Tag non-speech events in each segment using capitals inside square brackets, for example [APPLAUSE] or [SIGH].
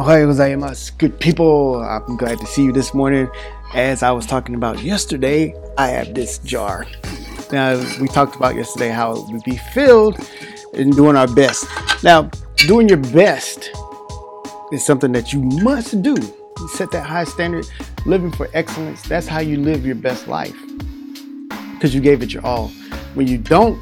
Ohayo gozaimasu, good people. I'm glad to see you this morning. As I was talking about yesterday, I have this jar. Now, we talked about yesterday how it would be filled and doing our best. Now, doing your best is something that you must do. You set that high standard, living for excellence. That's how you live your best life because you gave it your all. When you don't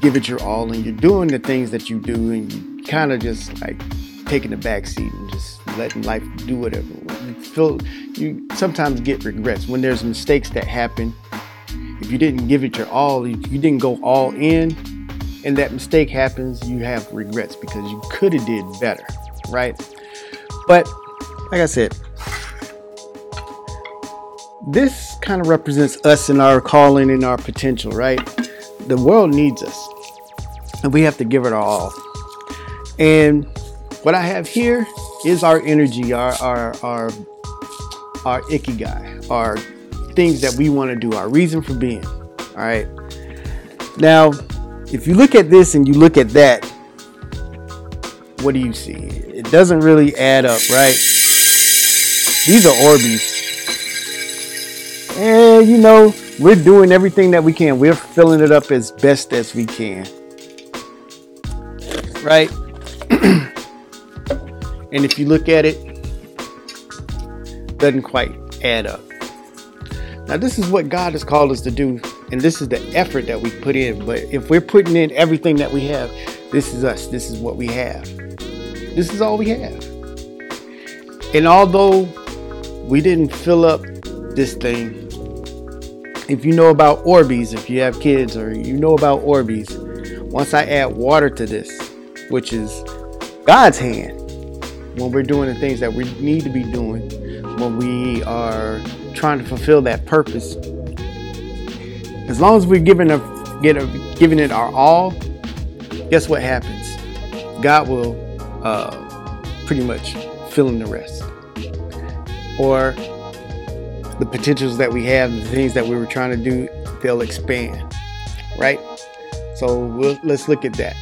give it your all and you're doing the things that you do and you kind of just like taking the back seat and just letting life do whatever. You feel you sometimes get regrets when there's mistakes that happen. If you didn't give it your all, you, didn't go all in, and that mistake happens, you have regrets because you could have did better, right? But like I said, this kind of represents us and our calling and our potential, right? The world needs us, and we have to give it our all. And what I have here is our energy, our our our our ikigai, our things that we want to do, our reason for being. All right. Now, if you look at this and you look at that, what do you see? It doesn't really add up, right? These are Orbeez. And you know, we're doing everything that we can. We're filling it up as best as we can. Right? [CLEARS THROAT] and if you look at it, doesn't quite add up. Now, this is what God has called us to do, and this is the effort that we put in. But if we're putting in everything that we have, this is us. This is what we have. This is all we have. And although we didn't fill up this thing, if you know about Orbeez, if you have kids or you know about Orbeez, once I add water to this, which is God's hand, when we're doing the things that we need to be doing, when we are trying to fulfill that purpose. As long as we're giving a, a, giving it our all, guess what happens? God will uh, pretty much fill in the rest. Or the potentials that we have, the things that we were trying to do, they'll expand, right? So we'll, let's look at that.